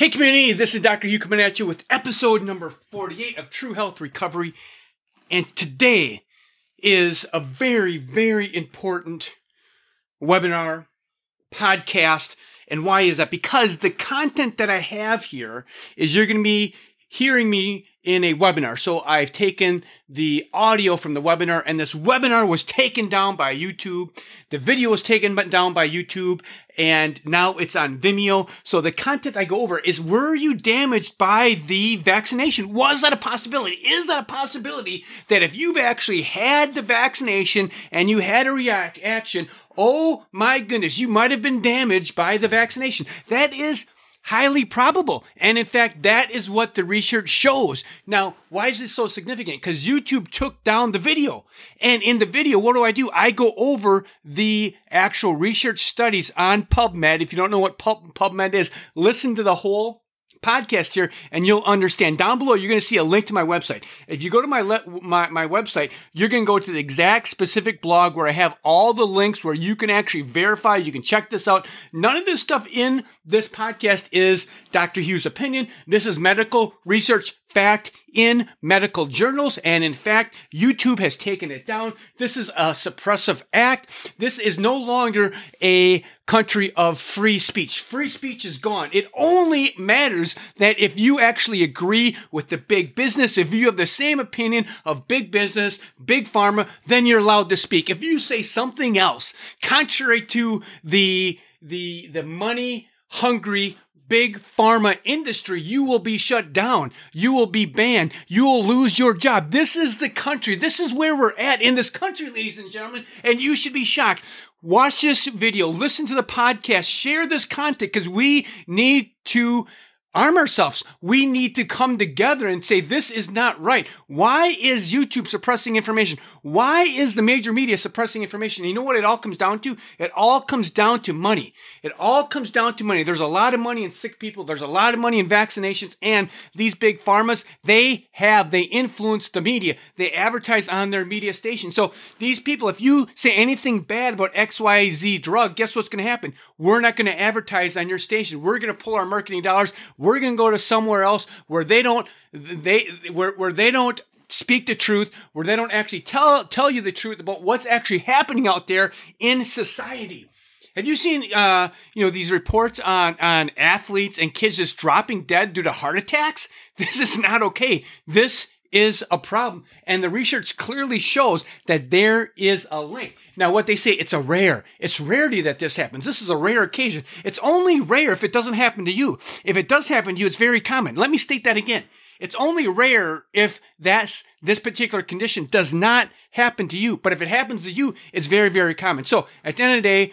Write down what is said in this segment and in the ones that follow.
Hey, community, this is Dr. Hugh coming at you with episode number 48 of True Health Recovery. And today is a very, very important webinar, podcast. And why is that? Because the content that I have here is you're going to be hearing me in a webinar. So I've taken the audio from the webinar and this webinar was taken down by YouTube. The video was taken down by YouTube and now it's on Vimeo. So the content I go over is were you damaged by the vaccination? Was that a possibility? Is that a possibility that if you've actually had the vaccination and you had a reaction, oh my goodness, you might have been damaged by the vaccination. That is highly probable. And in fact, that is what the research shows. Now, why is this so significant? Because YouTube took down the video. And in the video, what do I do? I go over the actual research studies on PubMed. If you don't know what Pub- PubMed is, listen to the whole podcast here and you'll understand. Down below, you're going to see a link to my website. If you go to my, le- my, my website, you're going to go to the exact specific blog where I have all the links where you can actually verify. You can check this out. None of this stuff in this podcast is Dr. Hughes' opinion. This is medical research fact in medical journals. And in fact, YouTube has taken it down. This is a suppressive act. This is no longer a country of free speech. Free speech is gone. It only matters that if you actually agree with the big business, if you have the same opinion of big business, big pharma, then you're allowed to speak. If you say something else contrary to the the the money hungry big pharma industry, you will be shut down. You will be banned. You will lose your job. This is the country. This is where we're at in this country, ladies and gentlemen. And you should be shocked. Watch this video, listen to the podcast, share this content because we need to arm ourselves. We need to come together and say, this is not right. Why is YouTube suppressing information? Why is the major media suppressing information? you know what it all comes down to? It all comes down to money. It all comes down to money. There's a lot of money in sick people. There's a lot of money in vaccinations and these big pharmas, they have, they influence the media. They advertise on their media station. So these people, if you say anything bad about XYZ drug, guess what's going to happen? We're not going to advertise on your station. We're going to pull our marketing dollars we're going to go to somewhere else where they don't they where, where they don't speak the truth, where they don't actually tell tell you the truth about what's actually happening out there in society. Have you seen uh, you know these reports on on athletes and kids just dropping dead due to heart attacks? This is not okay. This is a problem. And the research clearly shows that there is a link. Now, what they say, it's a rare, it's rarity that this happens. This is a rare occasion. It's only rare if it doesn't happen to you. If it does happen to you, it's very common. Let me state that again. It's only rare if that's this particular condition does not happen to you. But if it happens to you, it's very, very common. So at the end of the day,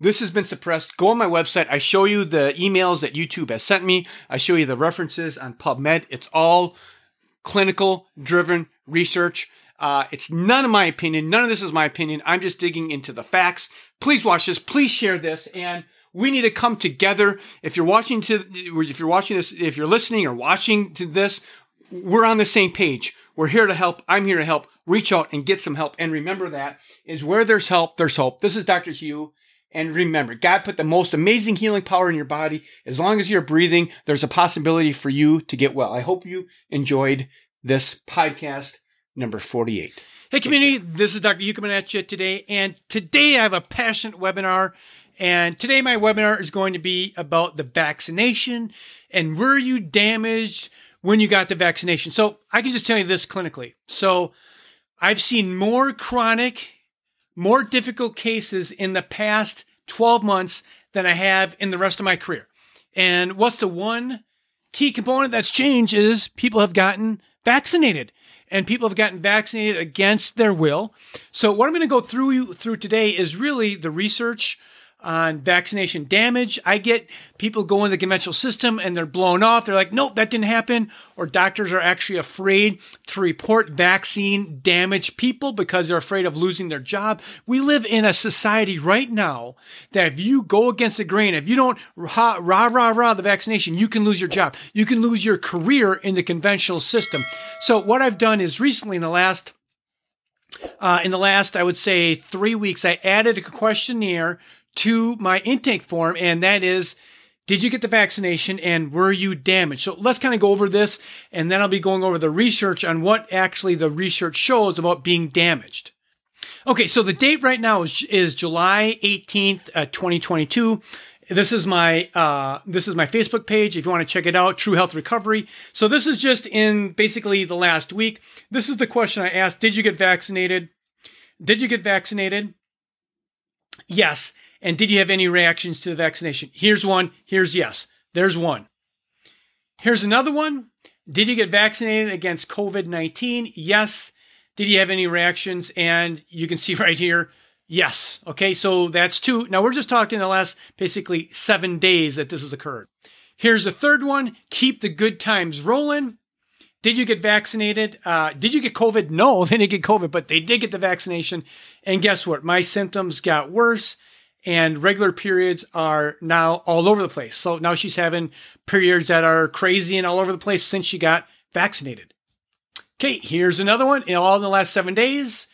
this has been suppressed. Go on my website. I show you the emails that YouTube has sent me. I show you the references on PubMed. It's all clinical driven research. Uh, it's none of my opinion. None of this is my opinion. I'm just digging into the facts. Please watch this. Please share this. And we need to come together. If you're watching to, if you're watching this, if you're listening or watching to this, we're on the same page. We're here to help. I'm here to help. Reach out and get some help. And remember that is where there's help, there's hope. This is Dr. Hugh. And remember, God put the most amazing healing power in your body. As long as you're breathing, there's a possibility for you to get well. I hope you enjoyed this podcast number 48. Hey, community, this is Dr. Coming at you today. And today I have a passionate webinar. And today my webinar is going to be about the vaccination and were you damaged when you got the vaccination? So I can just tell you this clinically. So I've seen more chronic more difficult cases in the past 12 months than I have in the rest of my career. And what's the one key component that's changed is people have gotten vaccinated and people have gotten vaccinated against their will. So what I'm going to go through you through today is really the research on vaccination damage. I get people go in the conventional system and they're blown off. They're like, nope, that didn't happen. Or doctors are actually afraid to report vaccine damaged people because they're afraid of losing their job. We live in a society right now that if you go against the grain, if you don't rah, rah, rah, rah the vaccination, you can lose your job. You can lose your career in the conventional system. So what I've done is recently in the last uh, in the last, I would say, three weeks, I added a questionnaire to my intake form, and that is did you get the vaccination and were you damaged? So let's kind of go over this and then I'll be going over the research on what actually the research shows about being damaged. Okay, so the date right now is, is July 18th, uh, 2022. This is my uh, this is my Facebook page. If you want to check it out, True Health Recovery. So this is just in basically the last week. This is the question I asked: Did you get vaccinated? Did you get vaccinated? Yes. And did you have any reactions to the vaccination? Here's one. Here's yes. There's one. Here's another one. Did you get vaccinated against COVID 19? Yes. Did you have any reactions? And you can see right here, yes. Okay, so that's two. Now we're just talking the last basically seven days that this has occurred. Here's the third one keep the good times rolling. Did you get vaccinated? Uh, did you get COVID? No, they didn't get COVID, but they did get the vaccination. And guess what? My symptoms got worse and regular periods are now all over the place. So now she's having periods that are crazy and all over the place since she got vaccinated. Okay, here's another one. In all in the last seven days,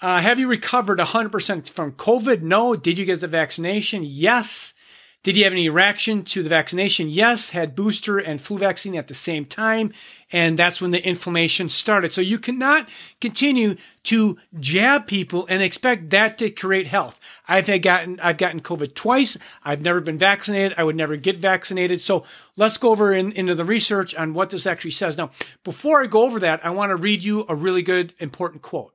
uh, have you recovered 100% from COVID? No. Did you get the vaccination? Yes. Did you have any reaction to the vaccination? Yes. Had booster and flu vaccine at the same time. And that's when the inflammation started. So you cannot continue to jab people and expect that to create health. I've had gotten, I've gotten COVID twice. I've never been vaccinated. I would never get vaccinated. So let's go over in, into the research on what this actually says. Now, before I go over that, I want to read you a really good, important quote.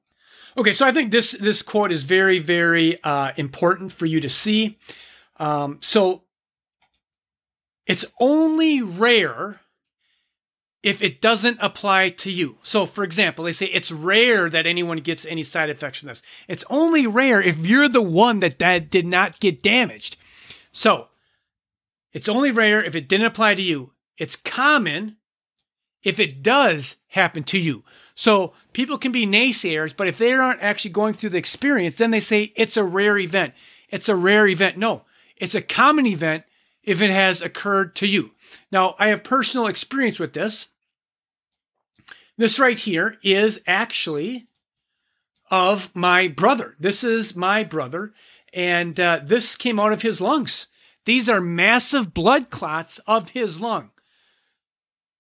Okay, so I think this this quote is very, very uh, important for you to see. Um, so it's only rare if it doesn't apply to you. So, for example, they say it's rare that anyone gets any side effects from this. It's only rare if you're the one that, that did not get damaged. So, it's only rare if it didn't apply to you. It's common if it does happen to you. So, people can be naysayers, but if they aren't actually going through the experience, then they say it's a rare event. It's a rare event. No, it's a common event if it has occurred to you. Now, I have personal experience with this. This right here is actually of my brother. This is my brother, and uh, this came out of his lungs. These are massive blood clots of his lung.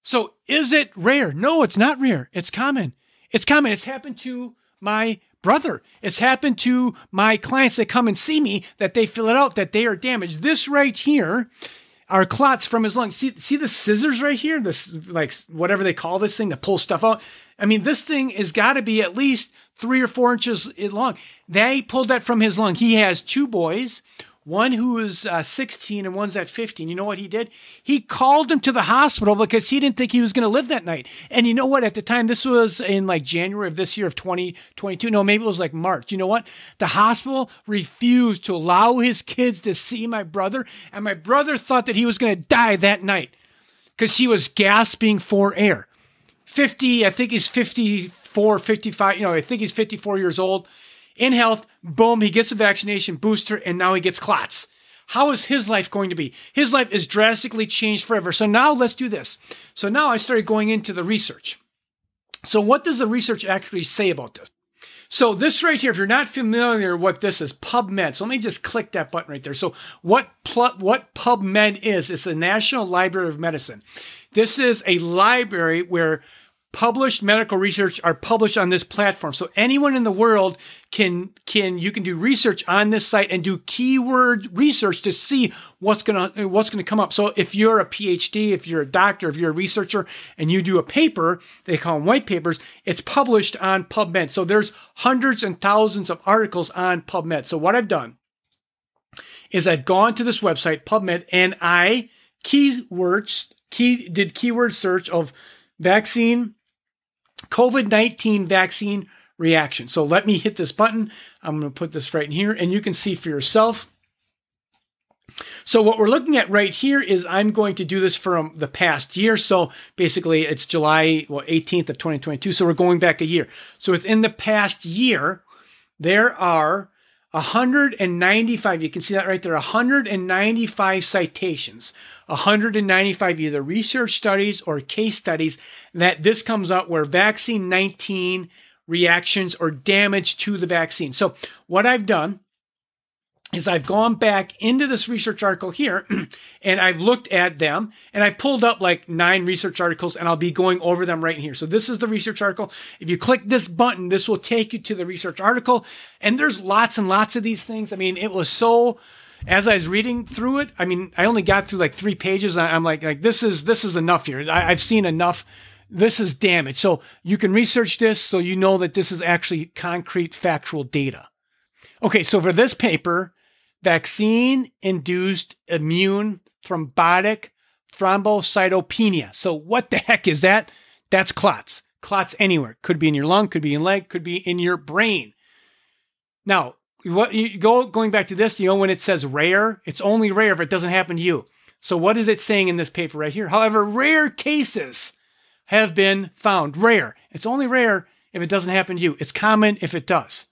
So, is it rare? No, it's not rare. It's common. It's common. It's happened to my brother. It's happened to my clients that come and see me that they fill it out that they are damaged. This right here are clots from his lungs. See, see the scissors right here? This like whatever they call this thing to pull stuff out. I mean, this thing has got to be at least three or four inches long. They pulled that from his lung. He has two boys one who is uh, 16 and one's at 15. You know what he did? He called him to the hospital because he didn't think he was going to live that night. And you know what? At the time, this was in like January of this year of 2022. No, maybe it was like March. You know what? The hospital refused to allow his kids to see my brother. And my brother thought that he was going to die that night because he was gasping for air. 50, I think he's 54, 55. You know, I think he's 54 years old in health, boom, he gets a vaccination booster and now he gets clots. How is his life going to be? His life is drastically changed forever. So now let's do this. So now I started going into the research. So what does the research actually say about this? So this right here, if you're not familiar what this is, PubMed. So let me just click that button right there. So what pl- what PubMed is? It's the National Library of Medicine. This is a library where published medical research are published on this platform. So anyone in the world can can you can do research on this site and do keyword research to see what's going to what's going to come up. So if you're a PhD, if you're a doctor, if you're a researcher and you do a paper, they call them white papers, it's published on PubMed. So there's hundreds and thousands of articles on PubMed. So what I've done is I've gone to this website PubMed and I keywords key did keyword search of vaccine COVID 19 vaccine reaction. So let me hit this button. I'm going to put this right in here and you can see for yourself. So what we're looking at right here is I'm going to do this from the past year. So basically it's July well, 18th of 2022. So we're going back a year. So within the past year, there are 195, you can see that right there, 195 citations, 195 either research studies or case studies that this comes out where vaccine 19 reactions or damage to the vaccine. So, what I've done is I've gone back into this research article here and I've looked at them and I've pulled up like nine research articles and I'll be going over them right here. So this is the research article. If you click this button, this will take you to the research article. And there's lots and lots of these things. I mean, it was so as I was reading through it, I mean, I only got through like three pages. I'm like, like this is this is enough here. I, I've seen enough. This is damage. So you can research this so you know that this is actually concrete factual data. Okay, so for this paper, vaccine induced immune thrombotic thrombocytopenia. So what the heck is that? That's clots. Clots anywhere. Could be in your lung, could be in leg, could be in your brain. Now, what you go going back to this, you know, when it says rare, it's only rare if it doesn't happen to you. So what is it saying in this paper right here? However, rare cases have been found. Rare. It's only rare if it doesn't happen to you. It's common if it does.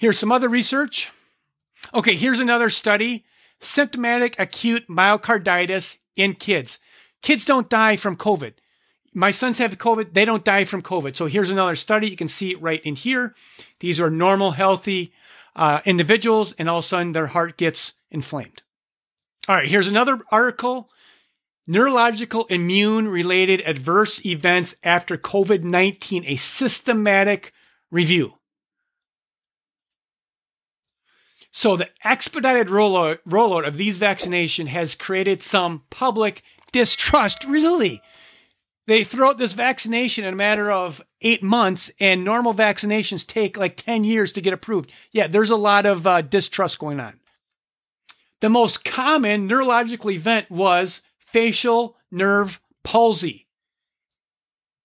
Here's some other research. Okay, here's another study symptomatic acute myocarditis in kids. Kids don't die from COVID. My sons have COVID, they don't die from COVID. So here's another study. You can see it right in here. These are normal, healthy uh, individuals, and all of a sudden their heart gets inflamed. All right, here's another article Neurological immune related adverse events after COVID 19, a systematic review. So the expedited rollout, rollout of these vaccination has created some public distrust. Really? They throw out this vaccination in a matter of eight months, and normal vaccinations take like 10 years to get approved. Yeah, there's a lot of uh, distrust going on. The most common neurological event was facial nerve palsy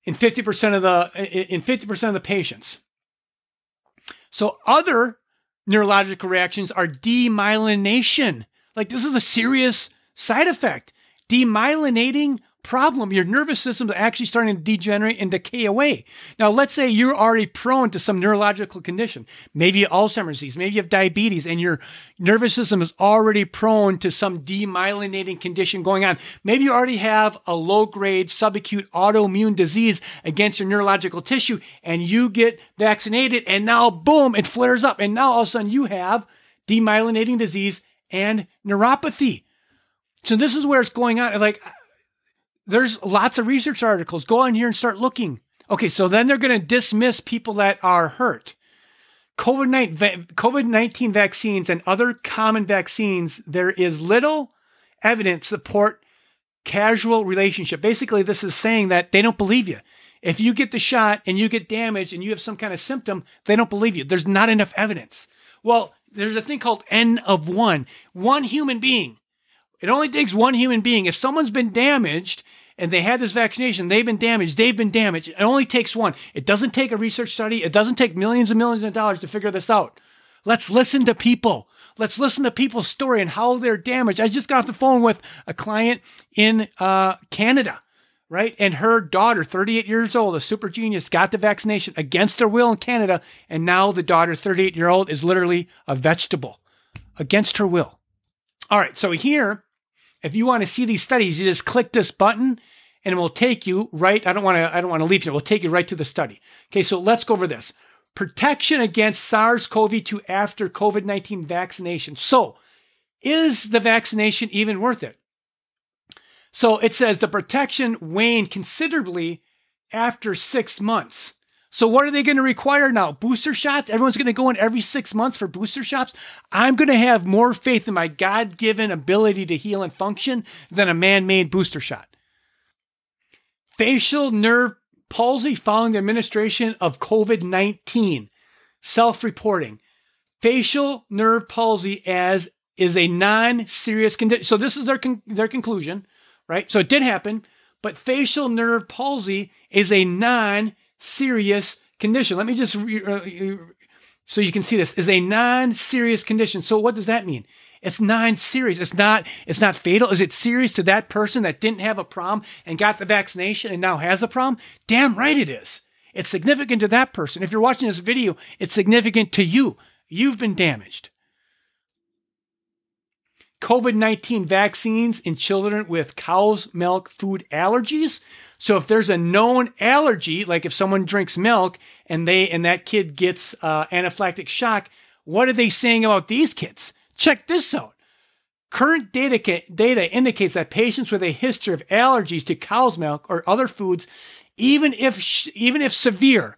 in 50% of the in 50% of the patients. So other neurological reactions are demyelination. Like this is a serious side effect. Demyelinating problem. Your nervous system is actually starting to degenerate and decay away. Now, let's say you're already prone to some neurological condition. Maybe Alzheimer's disease, maybe you have diabetes, and your nervous system is already prone to some demyelinating condition going on. Maybe you already have a low grade subacute autoimmune disease against your neurological tissue, and you get vaccinated, and now, boom, it flares up. And now all of a sudden you have demyelinating disease and neuropathy. So this is where it's going on. Like there's lots of research articles. Go on here and start looking. Okay, so then they're going to dismiss people that are hurt. COVID 19 vaccines and other common vaccines, there is little evidence support casual relationship. Basically, this is saying that they don't believe you. If you get the shot and you get damaged and you have some kind of symptom, they don't believe you. There's not enough evidence. Well, there's a thing called N of one. One human being it only takes one human being. If someone's been damaged and they had this vaccination, they've been damaged, they've been damaged. It only takes one. It doesn't take a research study, it doesn't take millions and millions of dollars to figure this out. Let's listen to people. Let's listen to people's story and how they're damaged. I just got off the phone with a client in uh, Canada, right? And her daughter, 38 years old, a super genius, got the vaccination against her will in Canada. And now the daughter, 38 year old, is literally a vegetable against her will. All right, so here if you want to see these studies, you just click this button and it will take you right. I don't want to, I don't want to leave here. It will take you right to the study. Okay, so let's go over this. Protection against SARS-CoV-2 after COVID-19 vaccination. So is the vaccination even worth it? So it says the protection waned considerably after six months. So what are they going to require now? Booster shots? Everyone's going to go in every six months for booster shots. I'm going to have more faith in my God given ability to heal and function than a man made booster shot. Facial nerve palsy following the administration of COVID 19. Self reporting. Facial nerve palsy as is a non serious condition. So this is their, con- their conclusion, right? So it did happen, but facial nerve palsy is a non serious condition. Let me just re- uh, so you can see this is a non-serious condition. So what does that mean? It's non-serious. It's not. It's not fatal. Is it serious to that person that didn't have a problem and got the vaccination and now has a problem? Damn right it is. It's significant to that person. If you're watching this video, it's significant to you. You've been damaged. COVID 19 vaccines in children with cow's milk food allergies. So if there's a known allergy, like if someone drinks milk and they and that kid gets uh, anaphylactic shock, What are they saying about these kids? Check this out. Current data, data indicates that patients with a history of allergies to cow's milk or other foods, even if, even if severe,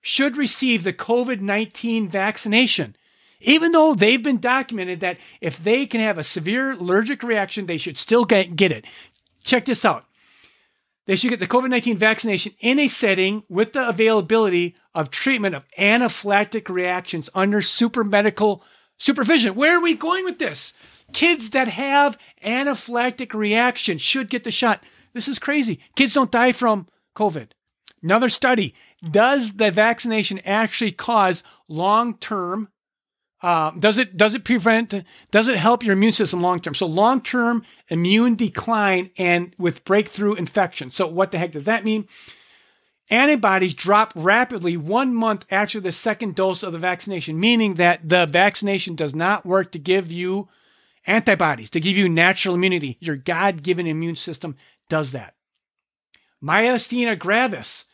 should receive the COVID 19 vaccination. Even though they've been documented that if they can have a severe allergic reaction, they should still get, get it. Check this out. They should get the COVID 19 vaccination in a setting with the availability of treatment of anaphylactic reactions under super medical supervision. Where are we going with this? Kids that have anaphylactic reactions should get the shot. This is crazy. Kids don't die from COVID. Another study Does the vaccination actually cause long term? Uh, does it does it prevent does it help your immune system long term? So long term immune decline and with breakthrough infection. So what the heck does that mean? Antibodies drop rapidly one month after the second dose of the vaccination meaning that the vaccination does not work to give you antibodies to give you natural immunity. Your god-given immune system does that. Myasthenia gravis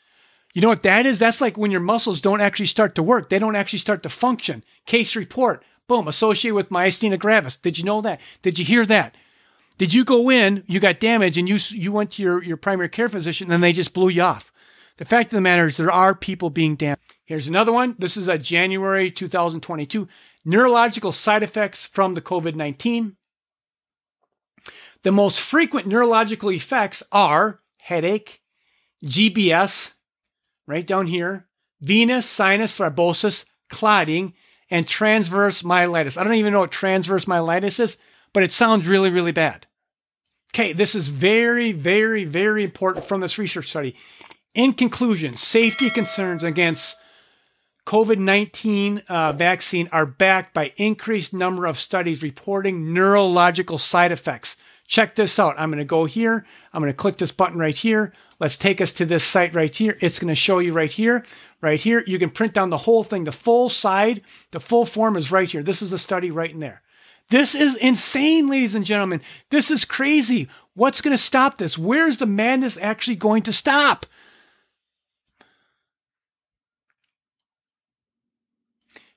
you know what that is? That's like when your muscles don't actually start to work. They don't actually start to function. Case report, boom, associated with myasthenia gravis. Did you know that? Did you hear that? Did you go in, you got damaged, and you you went to your, your primary care physician and they just blew you off? The fact of the matter is there are people being damaged. Here's another one. This is a January 2022. Neurological side effects from the COVID-19. The most frequent neurological effects are headache, GBS, right down here, venous sinus thrombosis, clotting, and transverse myelitis. I don't even know what transverse myelitis is, but it sounds really, really bad. Okay, this is very, very, very important from this research study. In conclusion, safety concerns against COVID 19 uh, vaccine are backed by increased number of studies reporting neurological side effects check this out. I'm going to go here. I'm going to click this button right here. Let's take us to this site right here. It's going to show you right here, right here. You can print down the whole thing. The full side, the full form is right here. This is a study right in there. This is insane, ladies and gentlemen. This is crazy. What's going to stop this? Where's the madness actually going to stop?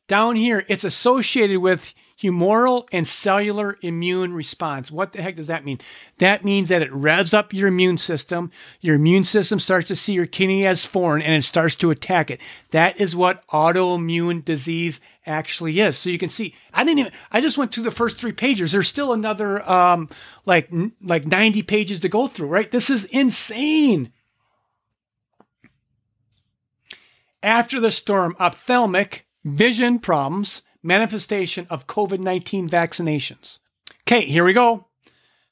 Down here, it's associated with humoral and cellular immune response. What the heck does that mean? That means that it revs up your immune system. Your immune system starts to see your kidney as foreign and it starts to attack it. That is what autoimmune disease actually is. So you can see, I didn't even, I just went through the first three pages. There's still another, um, like, like 90 pages to go through, right? This is insane. After the storm, ophthalmic vision problems manifestation of COVID 19 vaccinations. Okay, here we go.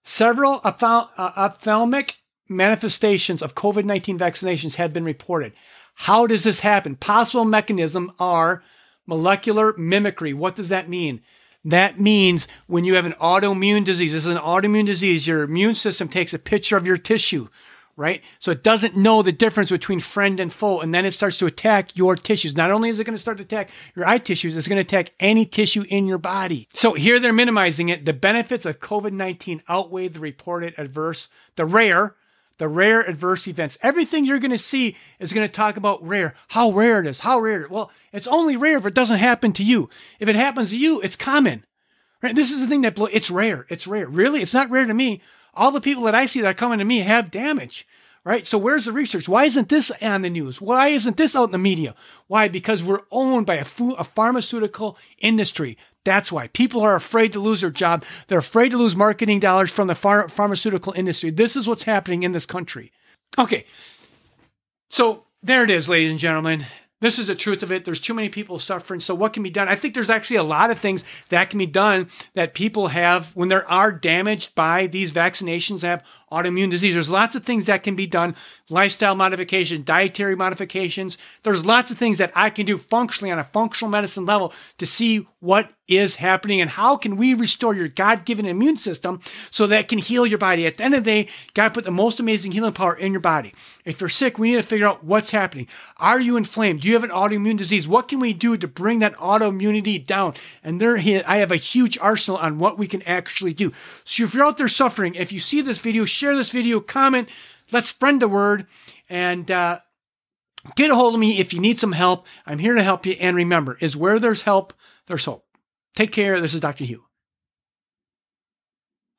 Several uh, ophthalmic manifestations of COVID 19 vaccinations have been reported. How does this happen? Possible mechanism are molecular mimicry. What does that mean? That means when you have an autoimmune disease, this is an autoimmune disease, your immune system takes a picture of your tissue, right? So it doesn't know the difference between friend and foe, and then it starts to attack your tissues. Not only is it going to start to attack your eye tissues, it's going to attack any tissue in your body. So here they're minimizing it. The benefits of COVID 19 outweigh the reported adverse, the rare, the rare adverse events. Everything you're going to see is going to talk about rare, how rare it is, how rare. Well, it's only rare if it doesn't happen to you. If it happens to you, it's common. Right? This is the thing that blow. It's rare. It's rare. Really, it's not rare to me all the people that I see that are coming to me have damage. Right? So where's the research? Why isn't this on the news? Why isn't this out in the media? Why? Because we're owned by a, food, a pharmaceutical industry. That's why people are afraid to lose their job. They're afraid to lose marketing dollars from the phar- pharmaceutical industry. This is what's happening in this country. Okay. So there it is, ladies and gentlemen this is the truth of it. There's too many people suffering. So what can be done? I think there's actually a lot of things that can be done that people have when there are damaged by these vaccinations have autoimmune disease. There's lots of things that can be done. Lifestyle modification, dietary modifications. There's lots of things that I can do functionally on a functional medicine level to see what is happening and how can we restore your God-given immune system so that can heal your body. At the end of the day, God put the most amazing healing power in your body. If you're sick, we need to figure out what's happening. Are you inflamed? Do you have an autoimmune disease? What can we do to bring that autoimmunity down? And there, I have a huge arsenal on what we can actually do. So if you're out there suffering, if you see this video, share this video, comment, let's spread the word, and uh, get a hold of me if you need some help. I'm here to help you. And remember, is where there's help, there's hope. Take care. This is Dr. Hugh.